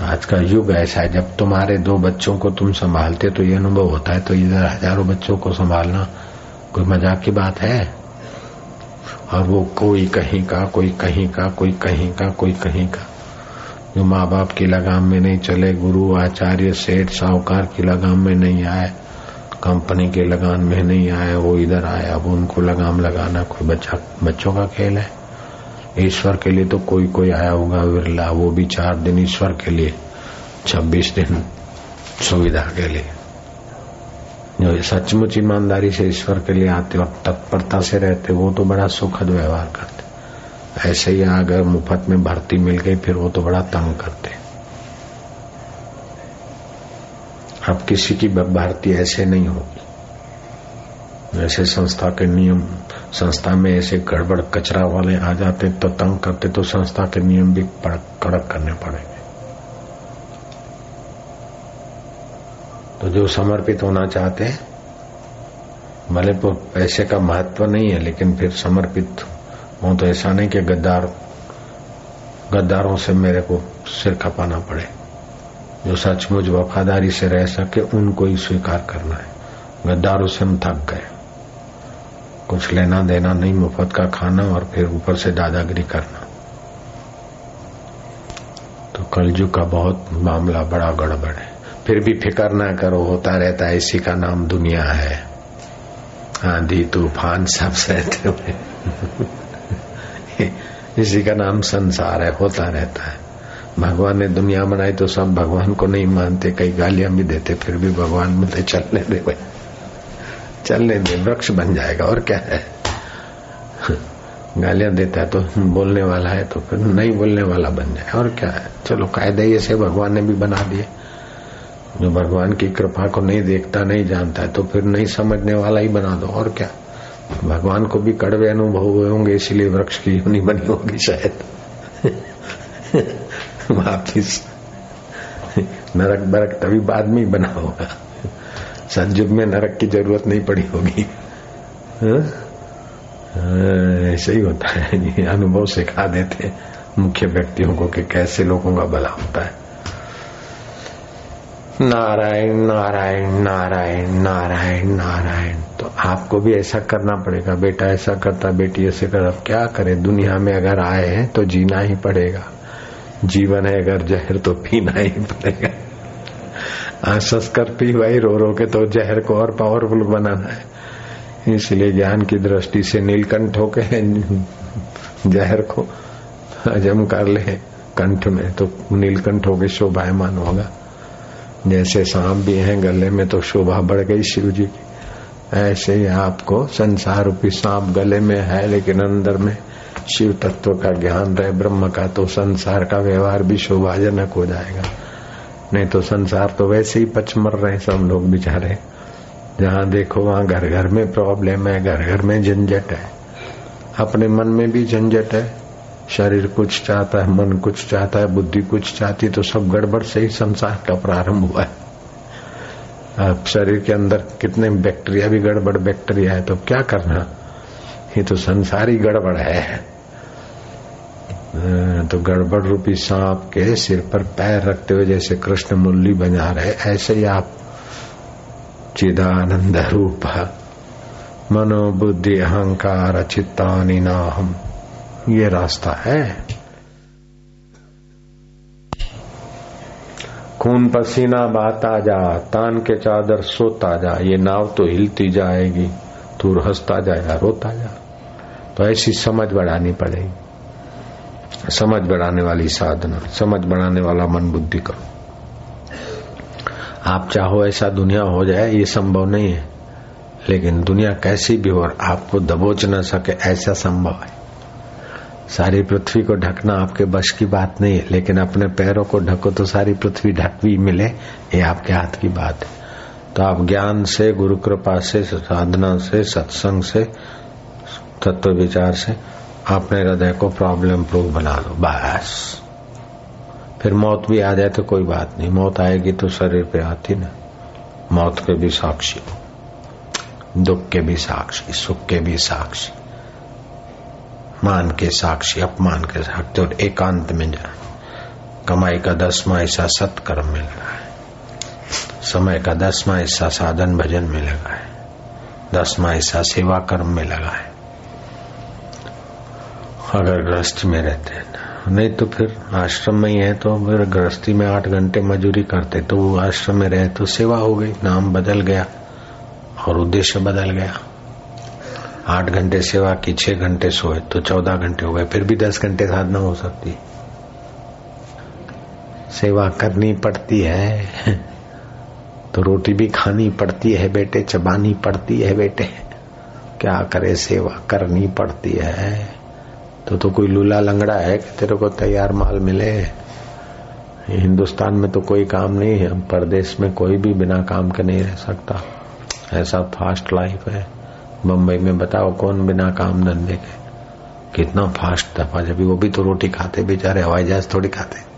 तो आज का युग ऐसा है, जब तुम्हारे दो बच्चों को तुम संभालते तो ये अनुभव होता है तो इधर हज़ारों बच्चों को संभालना कोई मज़ाक की बात है? और वो कोई कहीं का, कोई कहीं का, कोई कहीं का, कोई कहीं का। जो माँ बाप की लगाम में नहीं चले, गुरु, आचार्य, सेठ, साहूकार की लगाम में नहीं आए, कंपनी के लगान में नहीं आए, वो इधर आए अब उनको लगाम लगाना कोई बच्चा, बच्चों का खेल है? ईश्वर के लिए तो कोई कोई आया होगा विरला वो भी चार दिन ईश्वर के लिए, छब्बीस दिन सुविधा के लिए। जो सचमुच ईमानदारी से ईश्वर के लिए आते और तत्परता से रहते, वो तो बड़ा सुखद व्यवहार करते। ऐसे ही अगर मुफ़्त में भर्ती मिल गई, फिर वो तो बड़ा तंग करते। अब किसी की भर्ती ऐसे नहीं होगी। ऐसे संस्था के नियम, संस्था में ऐसे गड़बड़ कचरा वाले आ जाते तो तंग करते तो संस्था के नियम भी कड़क करने पड़ेंगे। तो जो समर्पित होना चाहते हैं, भले तो पैसे का महत्व नहीं है, लेकिन फिर समर्पित हो तो ऐसा नहीं कि गद्दार, गद्दारों से मेरे को सिर खपाना पड़े। जो सचमुच वफादारी से रह सके, उनको ही स्वीकार करना है। गद्दारों से हम थक गए। कुछ लेना देना नहीं, मुफ़्त का खाना और फिर ऊपर से दादागिरी करना। तो कलयुग का बहुत मामला, बड़ा गड़बड़ है। फिर भी फ़िक्र ना करो, होता रहता है, इसी का नाम दुनिया है। आंधी तूफ़ान सब सहते हुए। इसी का नाम संसार है, होता रहता है। भगवान ने दुनिया बनाई तो सब भगवान को नहीं मानते, कई गालियाँ भी देते, फिर भी भगवान मुझे चलने दे भाई चलने दे, वृक्ष बन जाएगा, और क्या है? गालियाँ देता है तो बोलने वाला है तो फिर नहीं बोलने वाला बन जाए, और क्या है? चलो, कायदे से भगवान ने भी बना दिए। जो भगवान की कृपा को नहीं देखता, नहीं जानता है तो फिर नहीं समझने वाला ही बना दो, और क्या? भगवान को भी कड़वे अनुभव हुए होंगे, इसलिए वृक्ष की नहीं बनी होगी शायद। वापिस। नरक बरक, तभी बाद में ही बना होगा। सतयुग में नरक की ज़रूरत नहीं पड़ी होगी। हाँ? हाँ, ऐसे ही होता है। ये अनुभव सिखा देते मुख्य व्यक्तियों को कि कैसे लोगों का भला होता है। नारायण नारायण नारायण नारायण नारायण। तो आपको भी ऐसा करना पड़ेगा। बेटा ऐसा करता बेटी ऐसे कर। अब क्या करे? दुनिया में अगर आए हैं तो जीना ही पड़ेगा। जीवन है अगर जहर तो पीना ही पड़ेगा। आसस कर पी भाई रो रो के तो जहर को और पावरफुल बनाना है। इसलिए ज्ञान की दृष्टि से नीलकंठ होके जहर को हजम कर ले कंठ में तो नीलकंठ होके शोभायमान होगा। जैसे सांप भी हैं गले में तो शोभा बढ़ गई शिव जी की। ऐसे ही आपको संसार रूपी सांप गले में है, लेकिन अंदर में शिव तत्व का ज्ञान रहे, ब्रह्म का तो संसार का व्यवहार भी शोभाजनक हो जाएगा। नहीं तो संसार तो वैसे ही पचमर रहे सब लोग बेचारे। जहाँ देखो वहाँ घर घर में प्रॉब्लम है घर घर में झंझट है। अपने मन में भी झंझट है। शरीर कुछ चाहता है, मन कुछ चाहता है, बुद्धि कुछ चाहती तो सब गड़बड़ से ही संसार का प्रारंभ हुआ है। अब शरीर के अंदर कितने बैक्टीरिया भी गड़बड़ बैक्टीरिया है तो क्या करना? ये तो संसारी गड़बड़ है। तो गड़बड़ रूपी सांप के सिर पर पैर रखते हुए जैसे कृष्ण मुरली बजा रहे, ऐसे ही आप चिदानंद रूप। मनोबुद्धि अहंकार चित्तानी नाहम। ये रास्ता है। खून पसीना बहाता जा, तान के चादर सोता जा, ये नाव तो हिलती जाएगी, तू हंसता जाएगा, रोता जा। तो ऐसी समझ बढ़ानी पड़ेगी। समझ बढ़ाने वाली साधना, समझ बढ़ाने वाला मन बुद्धि करो आप चाहो ऐसा दुनिया हो जाए, ये संभव नहीं है। लेकिन दुनिया कैसी भी हो आपको दबोच न सके, ऐसा संभव है। सारी पृथ्वी को ढकना आपके बस की बात नहीं है, लेकिन अपने पैरों को ढको तो सारी पृथ्वी ढकवी मिले, ये आपके हाथ की बात है। तो आप ज्ञान से गुरु कृपा से, साधना से, सत्संग से, तत्व विचार से अपने हृदय को प्रॉब्लम प्रूफ बना लो, बस। फिर मौत भी आ जाए तो कोई बात नहीं। मौत आएगी तो शरीर पे आती ना। मौत के भी साक्षी दुख के भी साक्षी, सुख के भी साक्षी। मान के साक्षी, अपमान के साक्षी और एकांत में जा कमाई का दसवा हिस्सा सत्कर्म में लगा है। समय का दसवा हिस्सा साधन भजन में लगा है। दसवा हिस्सा सेवा कर्म में लगा है। अगर गृहस्थ में रहते हैं। नहीं तो फिर आश्रम में ही है तो फिर गृहस्थी में आठ घंटे मजूरी करते तो वो आश्रम में रहे तो सेवा हो गई, नाम बदल गया और उद्देश्य बदल गया। आठ घंटे सेवा की, छह घंटे सोए तो चौदह घंटे हो गए, फिर भी दस घंटे साधना हो सकती। सेवा करनी पड़ती है तो रोटी भी खानी पड़ती है, बेटे चबानी पड़ती है, बेटे। क्या करे सेवा करनी पड़ती है। तो तो कोई लूला लंगड़ा है कि तेरे को तैयार माल मिले? हिंदुस्तान में तो कोई काम नहीं है, परदेश में कोई भी बिना काम के नहीं रह सकता। ऐसा फास्ट लाइफ है। बम्बई में बताओ कौन बिना काम धंधे के? कितना फास्ट दफ़ा जब वो भी तो रोटी खाते, बेचारे हवाई जहाज़ थोड़ी खाते।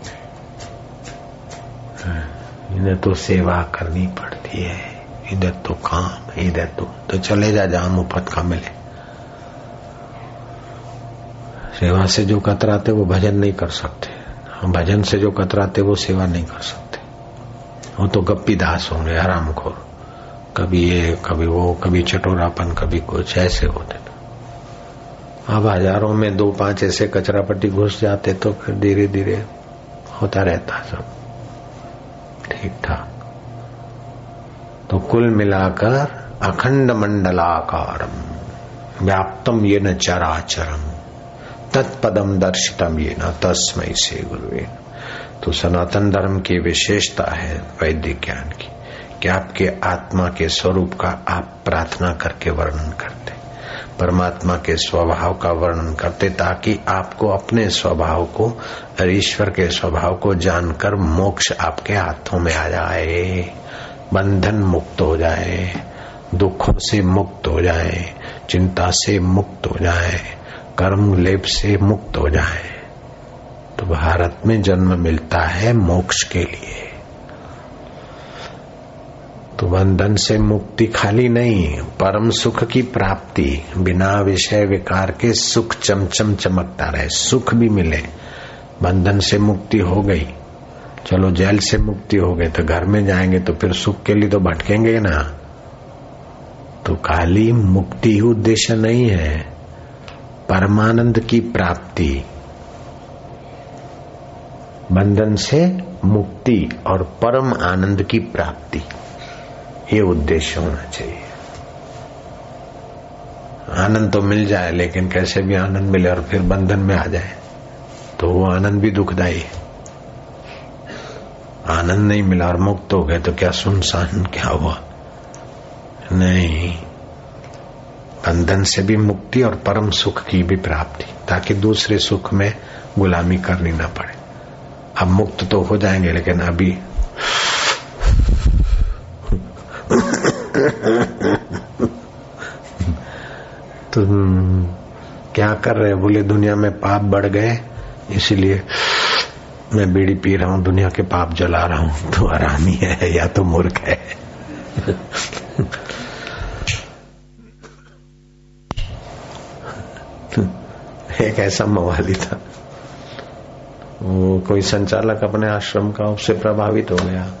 इन्हें तो सेवा करनी पड़ती है। इधर तो काम, इधर तो तो चले जा जहाँ मुफ़्त का मिले। सेवा से जो कतराते वो भजन नहीं कर सकते। भजन से जो कतराते वो सेवा नहीं कर सकते। वो तो गप्पी दास होंगे हराम खोर कभी ये, कभी वो, कभी चटोरापन, कभी कुछ ऐसे होते अब हज़ारों में दो पाँच ऐसे कचरा पट्टी घुस जाते तो फिर धीरे धीरे होता रहता सब। ठीक ठाक तो कुल मिलाकर अखंड मंडलाकारम, व्याप्तम ये न चराचरम। तत्पदम दर्शितम ये न तस्मय से गुरुवे तो सनातन धर्म की विशेषता है वैदिक ज्ञान की, कि आपके आत्मा के स्वरूप का आप प्रार्थना करके वर्णन करते। परमात्मा के स्वभाव का वर्णन करते, ताकि आपको अपने स्वभाव को ईश्वर के स्वभाव को जानकर मोक्ष आपके हाथों में आ जाए, बंधन मुक्त हो जाए, दुखों से मुक्त हो जाए, चिंता से मुक्त हो जाए कर्म लेप से मुक्त हो जाए तो भारत में जन्म मिलता है मोक्ष के लिए। तो बंधन से मुक्ति खाली नहीं, परम सुख की प्राप्ति, बिना विषय विकार के सुख चमचम चमकता रहे, सुख भी मिले। बंधन से मुक्ति हो गई। चलो जेल से मुक्ति हो गई तो घर में जाएँगे तो फिर सुख के लिए तो भटकेंगे ना। तो खाली मुक्ति ही उद्देश्य नहीं है। परमानंद की प्राप्ति। बंधन से मुक्ति और परम आनंद की प्राप्ति। ये उद्देश्य होना चाहिए। आनंद तो मिल जाए, लेकिन कैसे भी आनंद मिले और फिर बंधन में आ जाए तो वो आनंद भी दुखदायी है। आनंद नहीं मिला और मुक्त हो गए तो क्या सुनसान क्या हुआ? नहीं। बंधन से भी मुक्ति और परम सुख की भी प्राप्ति, ताकि दूसरे सुख में गुलामी करनी ना पड़े। अब मुक्त तो हो जाएँगे, लेकिन अभी तो क्या कर रहे बोले, दुनिया में पाप बढ़ गए, इसीलिए मैं बीड़ी पी रहा हूँ, दुनिया के पाप जला रहा हूँ। तो आरामी है, या तो मूर्ख है। एक ऐसा मवाली था। वो कोई संचालक अपने आश्रम का उससे प्रभावित हो गया।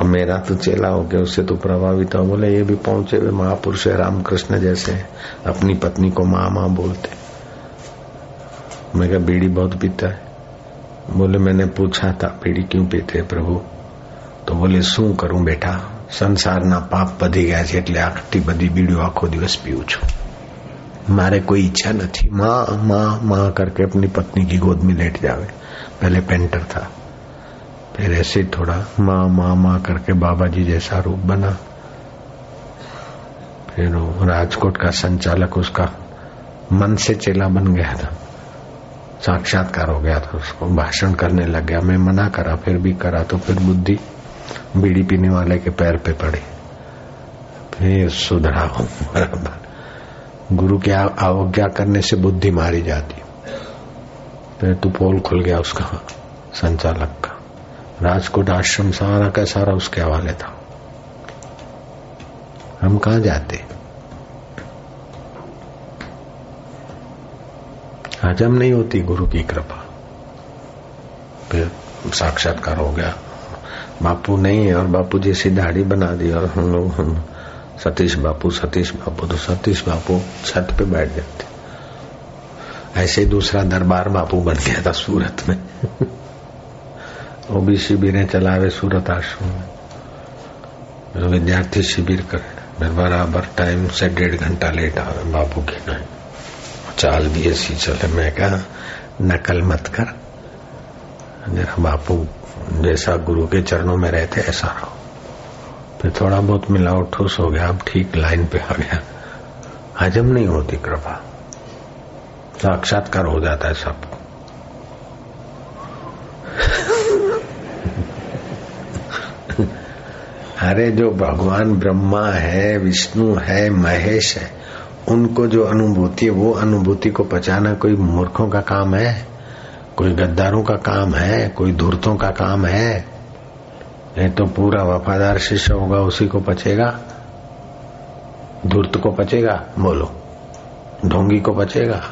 अब मेरा तो चेला हो गया, उससे तो प्रभावित हो, बोले ये भी पहुँचे हुए महापुरुष है, रामकृष्ण जैसे अपनी पत्नी को माँ माँ बोलते। मैं क्या बीड़ी बहुत पीता है। बोले, मैंने पूछा था, बीड़ी क्यों पीते प्रभु? तो बोले शू करूँ बेटा? સંસારના પાપ વધી ગયા છે એટલે આખી બધી બીડીઓ આખો દિવસ પીવું છું મારે કોઈ ઈચ્છા નથી माँ माँ माँ करके अपनी पत्नी की गोद में लेट जावे पहले पेंटर था फिर ऐसे थोड़ा माँ माँ माँ करके बाबा जी जैसा रूप बना फिर वो राजकोट का संचालक उसका मन से चेला बन गया था साक्षात्कार हो गया था उसको भाषण करने लग गया मैं मना करा फिर भी करा तो फिर बुद्धि बीड़ी पीने वाले के पैर पे पड़े। फिर सुधरा बराबर। गुरु की अवज्ञा करने से बुद्धि मारी जाती। फिर तो पोल खुल गया उसका संचालक का। राजकोट आश्रम सारा का सारा उसके हवाले था। हम कहा जाते? हजम नहीं होती गुरु की कृपा। फिर साक्षात्कार हो गया। बापू नहीं है और बापू जी जैसी दाढ़ी बना दी और हम लोग, हम सतीश बापू सतीश बापू तो सतीश बापू छत पे बैठ जाते। ऐसे दूसरा दरबार बापू बन गया था सूरत में। भी शिविर चलावे सूरत आश्रम में। विद्यार्थी शिविर करे फिर बराबर टाइम से डेढ़ घंटा लेट आवे बापू के नहीं चाल भी ऐसी चले मैं कहा, नकल मत कर। जरा बापू, जैसा गुरु के चरणों में रहते, ऐसा रहो। फिर थोड़ा बहुत मिला ठूस हो गया। अब ठीक लाइन पे आ गया। हजम नहीं होती कृपा। साक्षात्कार हो जाता है सबको। अरे, जो भगवान ब्रह्मा है, विष्णु है, महेश है, उनको जो अनुभूति है, वो अनुभूति को पचाना कोई मूर्खों का काम है? कोई गद्दारों का काम है, कोई धूर्तों का काम है, नहीं तो पूरा वफादार शिष्य होगा, उसी को पचेगा। धूर्त को पचेगा, बोलो। ढोंगी को पचेगा।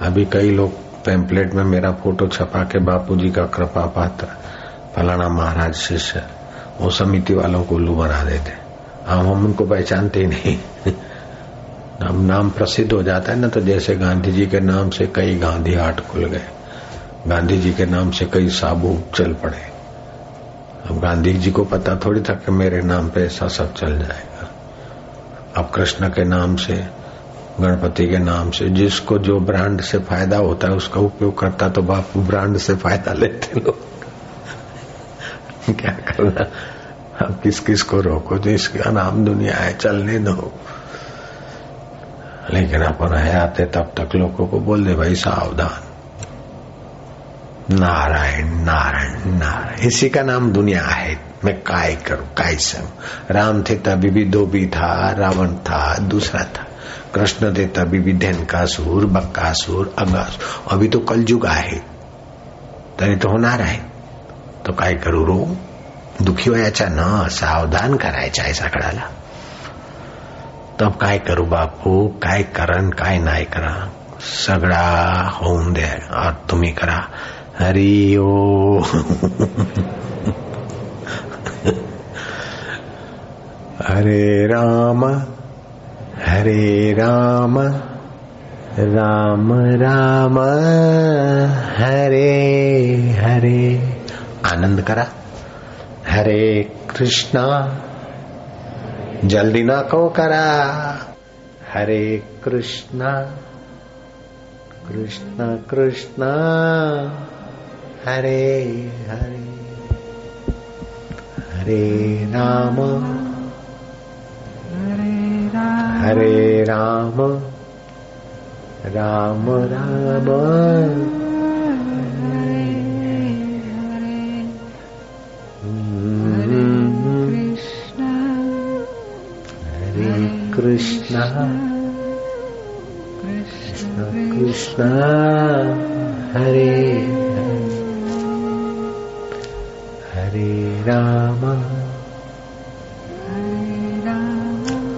अभी कई लोग पेम्पलेट में मेरा फ़ोटो छपा के बापूजी का कृपा पात्र, फलाना महाराज शिष्य, वो समिति वालों को उल्लू बना देते। हम हम उनको पहचानते ही नहीं। अब नाम प्रसिद्ध हो जाता है ना तो जैसे गांधी जी के नाम से कई गांधी हाट खुल गए। गांधी जी के नाम से कई साबु चल पड़े। अब गांधी जी को पता थोड़ी था कि मेरे नाम पे ऐसा सब चल जाएगा। अब कृष्ण के नाम से, गणपति के नाम से, जिसको जो ब्रांड से फ़ायदा होता है, उसका उपयोग करता तो बापू ब्रांड से फ़ायदा लेते लोग। क्या करना? अब किस किस को रोको? जिसका नाम दुनिया है, चलने दो। लेकिन अपन है आते, तब तक लोगों को बोल दे, भाई, सावधान। नारायण नारायण नारायण। इसी का नाम दुनिया है। मैं काय करूँ, काय संग? राम थे तभी भी दो भी था, रावण था, दूसरा था। कृष्ण थे तभी भी धन का सूर बक्का सूर अगासुर। अभी तो कलयुग आहे। तरी तो होणार आहे। तो काय करू, रो? दुखी व्हायचा न, सावधान करायचा आहे सगळ्याला तब काय करू बापू? काय करण, काय नाही करा। सगळा होऊन द्या तुम्ही करा। हरि ओ। हरे राम हरे राम राम राम, हरे हरे। आनंद करा। हरे कृष्णा, जल्दी ना को करा। हरे कृष्णा, कृष्ण कृष्ण। हरे हरे हरे राम हरे राम राम राम हरे कृष्ण कृष्ण कृष्ण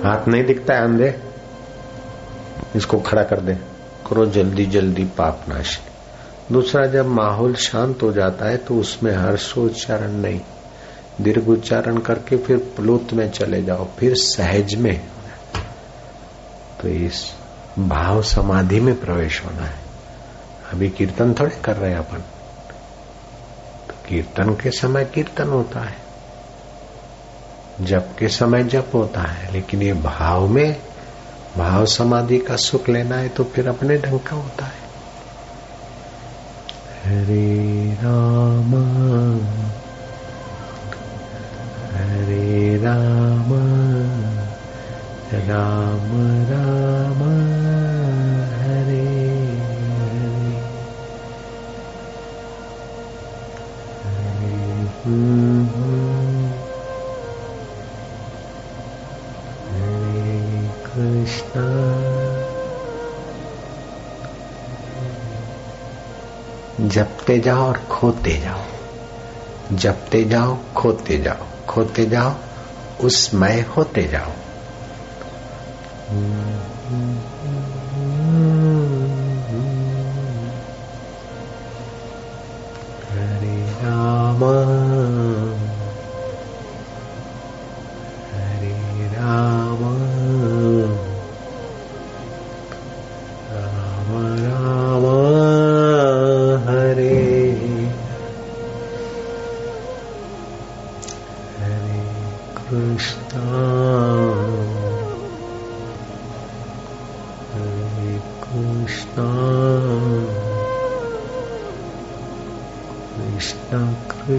हाथ नहीं दिखता है अंधे। इसको खड़ा कर दे। करो जल्दी जल्दी पाप नाश। दूसरा, जब माहौल शांत हो जाता है तो उसमें हर्षोच्चारण नहीं। दीर्घ उच्चारण करके फिर प्लुत में चले जाओ, फिर सहज में। तो इस भाव समाधि में प्रवेश होना है। अभी कीर्तन थोड़े कर रहे हैं अपन। कीर्तन के समय कीर्तन होता है। जप के समय जप होता है, लेकिन ये भाव में, भाव समाधि का सुख लेना है तो फिर अपने ढंग का होता है। हरे राम हरे राम राम राम। हरे जपते जाओ और खोते जाओ। जपते जाओ, खोते जाओ। खोते जाओ उसमय होते जाओ। हरे राम।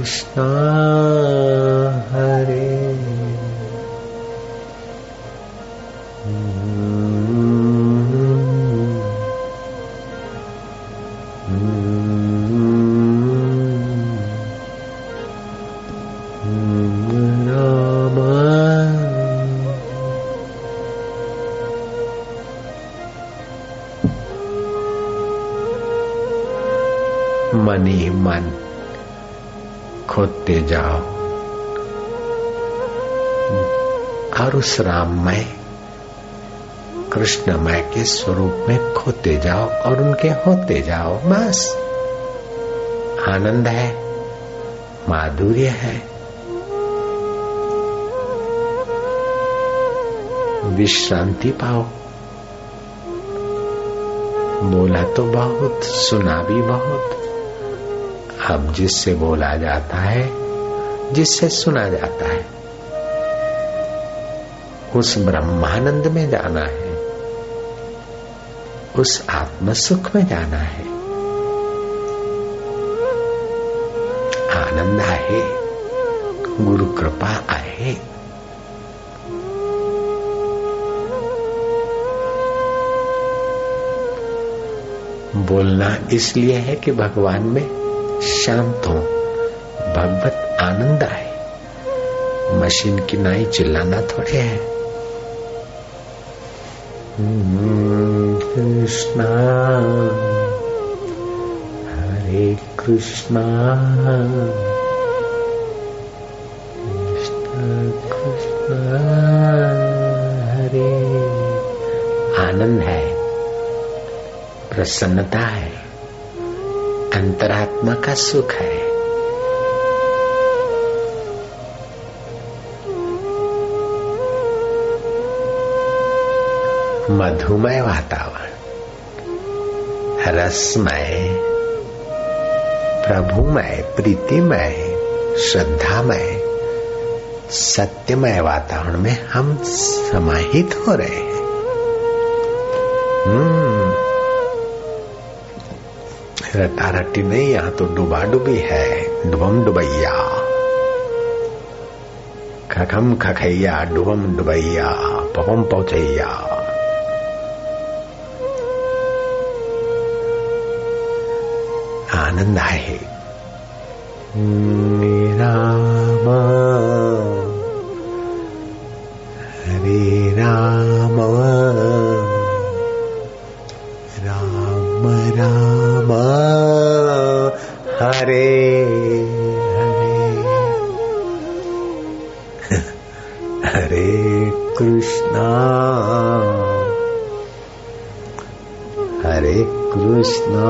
कृष्ण हरे। उस राममय कृष्णमय के स्वरूप में खोते जाओ और उनके होते जाओ, बस। आनंद है, माधुर्य है। विश्रांति पाओ। बोला तो बहुत, सुना भी बहुत। अब जिससे बोला जाता है, जिससे सुना जाता है। उस ब्रह्मानंद में जाना है। उस आत्म सुख में जाना है। आनंद आहे। गुरु कृपा आहे। बोलना इसलिए है कि भगवान में शांत हो। भगवत आनंद आए मशीन की नाई चिल्लाना थोड़े है। कृष्णा हरे कृष्णा कृष्ण कृष्ण हरे आनंद है प्रसन्नता है अंतरात्मा का सुख है। मधुमय वातावरण, रसमय, प्रभुमय, प्रीतिमय, श्रद्धामय, सत्यमय वातावरण में हम समाहित हो रहे हैं। हम्म रटा रटी नहीं, यहाँ तो डुबा डुबी है, डुबम डुबैया। खखम खखैया, डुबम डुबैया पवम पहुंचैया। आनंद आहे राम हरे राम राम राम हरे हरे हरे कृष्णा हरे कृष्णा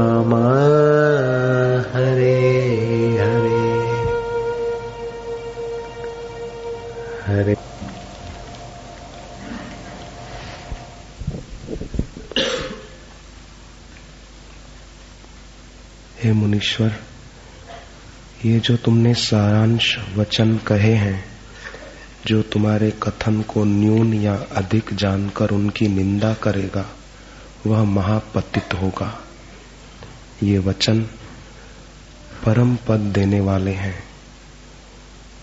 जो तुमने सारांश वचन कहे हैं, जो तुम्हारे कथन को न्यून या अधिक जानकर उनकी निंदा करेगा, वह महापतित होगा। ये वचन परम पद देने वाले हैं।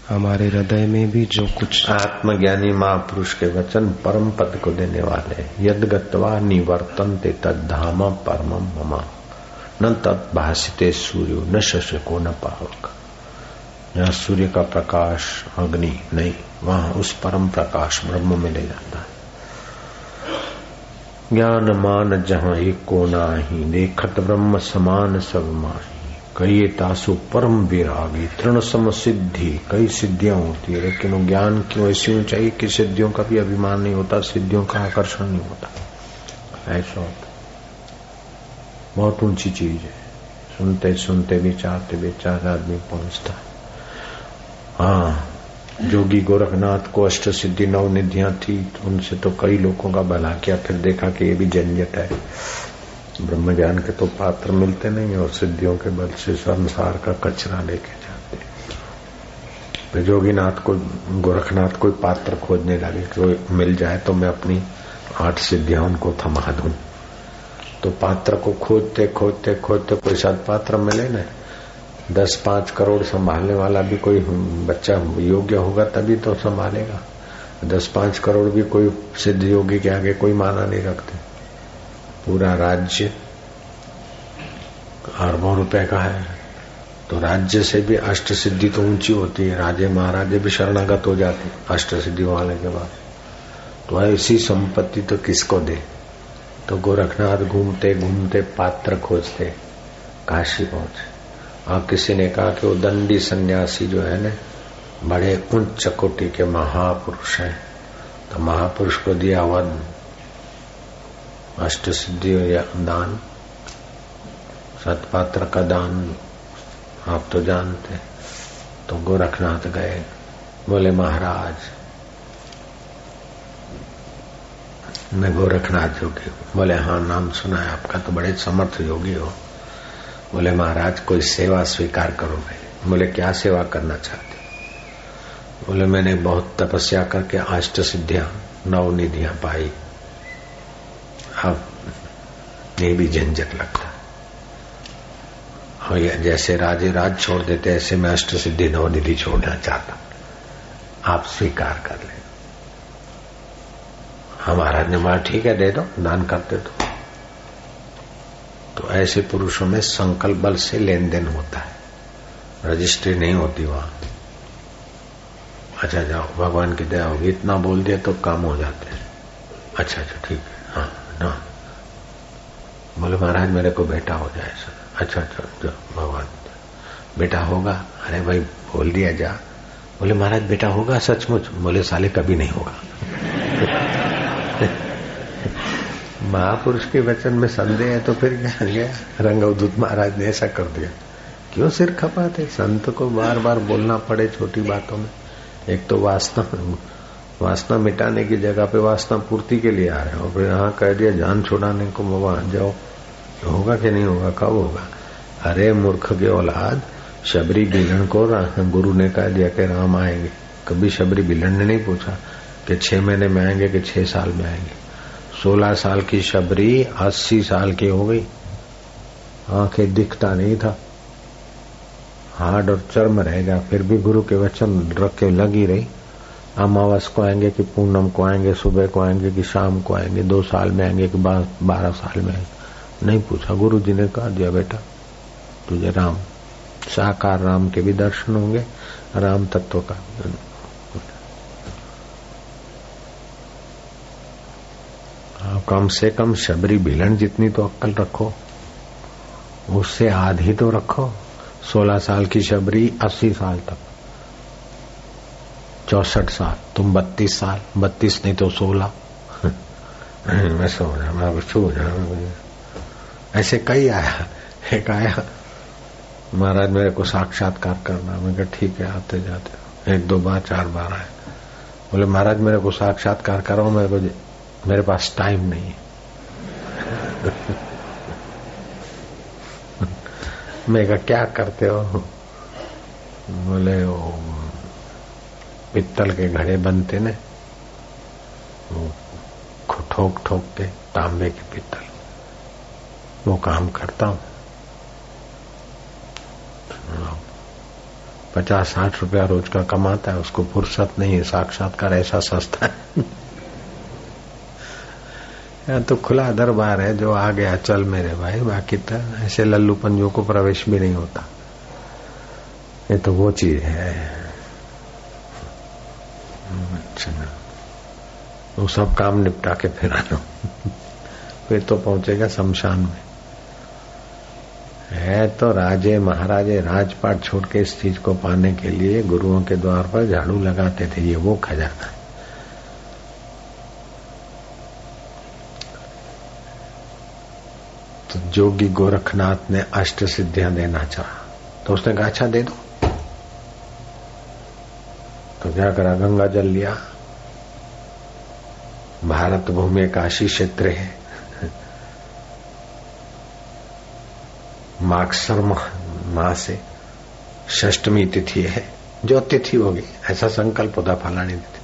हमारे हृदय में भी जो कुछ आत्मज्ञानी महापुरुष के वचन परम पद को देने वाले यद गत्वा निवर्तनते तद्धाम परमम ममा। न तत् भाषिते सूर्य, न शशको न पावक। यहाँ सूर्य का प्रकाश, अग्नि नहीं, वहाँ उस परम प्रकाश ब्रह्म में ले जाता है। ज्ञान मान जहाँ एक को नाही, देखत ब्रह्म समान सब माही। कई तासु परम विरागी, तृण सम सिद्धि, कई सिद्धियाँ होती है, लेकिन वो ज्ञान क्यों ऐसी ऊंचाई कि सिद्धियों का भी अभिमान नहीं होता, सिद्धियों का आकर्षण नहीं होता? ऐसा होता बहुत ऊँची चीज़ है। सुनते सुनते विचारते विचार आदमी पहुँचता हाँ। जोगी गोरखनाथ को अष्ट सिद्धि नव निधियाँ थी उनसे तो कई लोगों का भला किया, फिर देखा कि ये भी झंझट है। ब्रह्म ज्ञान के तो पात्र मिलते नहीं और सिद्धियों के बल से संसार का कचरा लेके जाते फिर जोगीनाथ को, गोरखनाथ कोई पात्र खोजने लगे कोई मिल जाए तो मैं अपनी आठ सिद्धियाँ उनको थमा दू। तो पात्र को खोजते खोजते खोजते कोई साथ पात्र मिले ना? दस पाँच करोड़ संभालने वाला भी कोई बच्चा योग्य होगा तभी तो संभालेगा। दस पाँच करोड़ भी कोई सिद्ध योगी के आगे कोई माना नहीं रखते। पूरा राज्य अरबों रुपए का है। तो राज्य से भी अष्ट सिद्धि तो ऊँची होती है। राजे महाराजे भी शरणागत हो जाते अष्ट सिद्धि वाले के बाद। तो ऐसी संपत्ति तो किसको दे? तो गोरखनाथ घूमते घूमते पात्र खोजते, काशी पहुँचे। और किसी ने कहा कि वो दंडी सन्यासी जो है ना, बड़े उच्च कोटि के महापुरुष हैं। तो महापुरुष को दिया वन अष्ट सिद्धि या दान, सतपात्र का दान, आप तो जानते तो गोरखनाथ गए, बोले, महाराज, मैं गोरखनाथ योगी बोले हाँ नाम सुना है, आपका तो बड़े समर्थ योगी हो। बोले, महाराज, कोई सेवा स्वीकार करोगे बोले, क्या सेवा करना चाहते बोले, मैंने बहुत तपस्या करके अष्ट सिद्धियाँ नव निधियाँ पाई। अब ये भी झंझट लगता और जैसे राजे राज छोड़ देते, ऐसे मैं अष्ट सिद्धि नवनिधि छोड़ना चाहता आप स्वीकार कर ले। हमारा ने ठीक है, दे दो, दान करते दो तो ऐसे पुरुषों में संकल्प बल से लेन देन होता है। रजिस्ट्री नहीं होती वहाँ। अच्छा जाओ, भगवान की दया होगी। इतना बोल दिया तो काम हो जाते हैं। अच्छा अच्छा ठीक है। हाँ ना बोले, महाराज, मेरे को बेटा हो जाए सर अच्छा अच्छा जो भगवान। बेटा होगा? अरे भाई, बोल दिया, जा। बोले, महाराज, बेटा होगा? सचमुच? बोले, साले, कभी नहीं होगा। महापुरुष के वचन में संदेह है तो फिर क्या गया? रंगवदूत महाराज ने ऐसा कर दिया। क्यों सिर खपाते? संत को बार बार बोलना पड़े छोटी बातों में। एक तो वास्तव वासना मिटाने की जगह पे वासना पूर्ति के लिए आ रहे हो। फिर यहाँ कह दिया, जान छुड़ाने को वहाँ जाओ। होगा कि नहीं होगा, कब होगा? अरे मूर्ख के औलाद, शबरी बिलन को गुरु ने कह दिया कि राम आएँगे। कभी शबरी बिलन ने नहीं पूछा कि छह महीने में आएँगे कि छह साल में आएँगे। सोलह साल की शबरी, अस्सी साल की हो गई। आँखें दिखता नहीं था। हार्ड और चर्म रहेगा फिर भी गुरु के वचन रख के लगी रही। अमावस को आएँगे कि पूनम को आएँगे, सुबह को आएँगे कि शाम को आएँगे, दो साल में आएँगे कि बारह साल में नहीं पूछा, गुरु जी ने कहा, दिया बेटा, तुझे राम, साकार राम के भी दर्शन होंगे, राम तत्व का हाँ, कम से कम शबरी भिलन जितनी तो अक्कल रखो, उससे आधी तो रखो। सोलह साल की शबरी अस्सी साल तक। चौसठ साल, तुम बत्तीस साल, बत्तीस नहीं तो सोलह। मैं सो रहा, मैं सो रहा ऐसे कई आया, एक आया। महाराज, मेरे को साक्षात्कार करना। मैं ठीक है, आते जाते एक, दो बार, चार बार आए बोले, महाराज, मेरे को साक्षात्कार करो मेरे को मेरे पास टाइम नहीं है। मैं कहा, क्या करते हो? बोले, वो पित्तल के घड़े बनते ने, वो ठोक ठोक के तांबे के पित्तल, वो काम करता हूँ। पचास साठ रुपया रोज का कमाता है, उसको फुर्सत नहीं है, साक्षात्कार ऐसा सस्ता है। तो खुला दरबार है जो आ गया चल मेरे भाई, बाकी तो ऐसे लल्लू पंजों को प्रवेश भी नहीं होता। ये तो वो चीज़ है। अच्छा। वो सब काम निपटा के फिर आ फिर तो पहुंचेगा शमशान में। है तो राजे, महाराजे, राजपाट छोड़ के इस चीज़ को पाने के लिए गुरुओं के द्वार पर झाड़ू लगाते थे। ये वो खजाना तो जोगी गोरखनाथ ने अष्ट सिद्धियाँ देना चाहा। तो उसने कहा अच्छा दे दो। तो क्या करा गंगा जल लिया। भारत भूमि काशी क्षेत्र है। मार्क्सर माह से षष्टमी तिथि है। जो तिथि होगी, ऐसा संकल्प होता फलानी तिथि।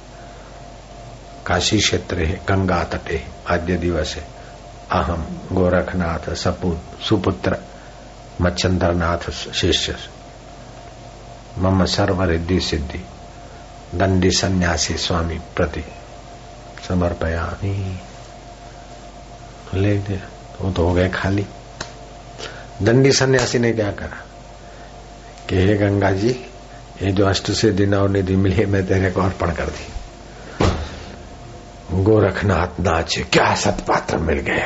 काशी क्षेत्र है, गंगा तटे आद्य दिवस है। अहम गोरखनाथ सपूत सुपुत्र मच्छंद्रनाथ शिष्य। मम सर्व रिद्धि सिद्धि दंडी सन्यासी स्वामी प्रति समर्पया ले वो तो हो गए खाली। दंडी सन्यासी ने क्या करा? कि हे गंगा जी, ये जो अष्ट से दिन और निधि मिली मैं तेरे को अर्पण कर दी। गोरखनाथ नाच क्या सतपात्र मिल गए?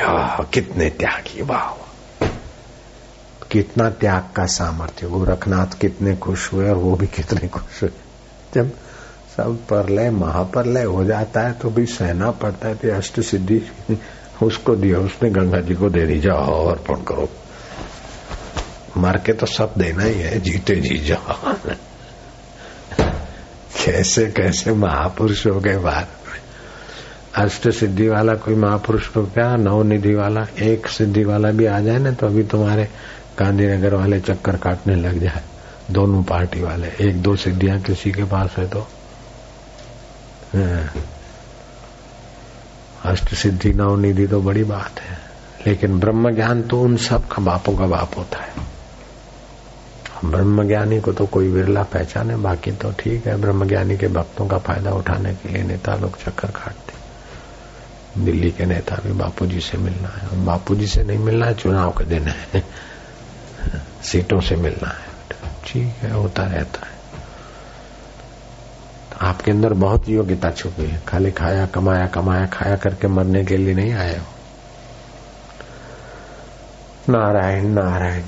कितने त्यागी, वाह कितना त्याग का सामर्थ्य, गोरखनाथ कितने खुश हुए, और वो भी कितने खुश हुए। जब सब परलय महाप्रलय हो जाता है तो भी सहना पड़ता है तो अष्ट सिद्धि उसको दिया, उसने गंगा जी को दे दी, जाओ, अर्पण करो। मर के तो सब देना ही है, जीते जी, जाओ। कैसे कैसे महापुरुष हो गए बाहर? अष्ट सिद्धि वाला कोई महापुरुष को क्या नौ निधि वाला, एक सिद्धि वाला भी आ जाए ना तो अभी तुम्हारे गांधीनगर वाले चक्कर काटने लग जाए। दोनों पार्टी वाले, एक दो सिद्धियाँ किसी के पास है तो। हाँ। अष्ट सिद्धि, नौ निधि तो बड़ी बात है, लेकिन ब्रह्म ज्ञान तो उन सब का बापों का बाप होता है। ब्रह्म ज्ञानी को तो कोई विरला पहचाने, बाकी तो ठीक है, ब्रह्म ज्ञानी के भक्तों का फ़ायदा उठाने के लिए नेता लोग चक्कर काटते दिल्ली के नेता भी बापूजी से मिलना है। बापूजी से नहीं मिलना है, चुनाव के दिन है। सीटों से मिलना है। ठीक है, होता रहता है। तो आपके अंदर बहुत योग्यता छुपी है। खाली खाया, कमाया कमाया, खाया करके मरने के लिए नहीं आए हो। नारायण नारायण।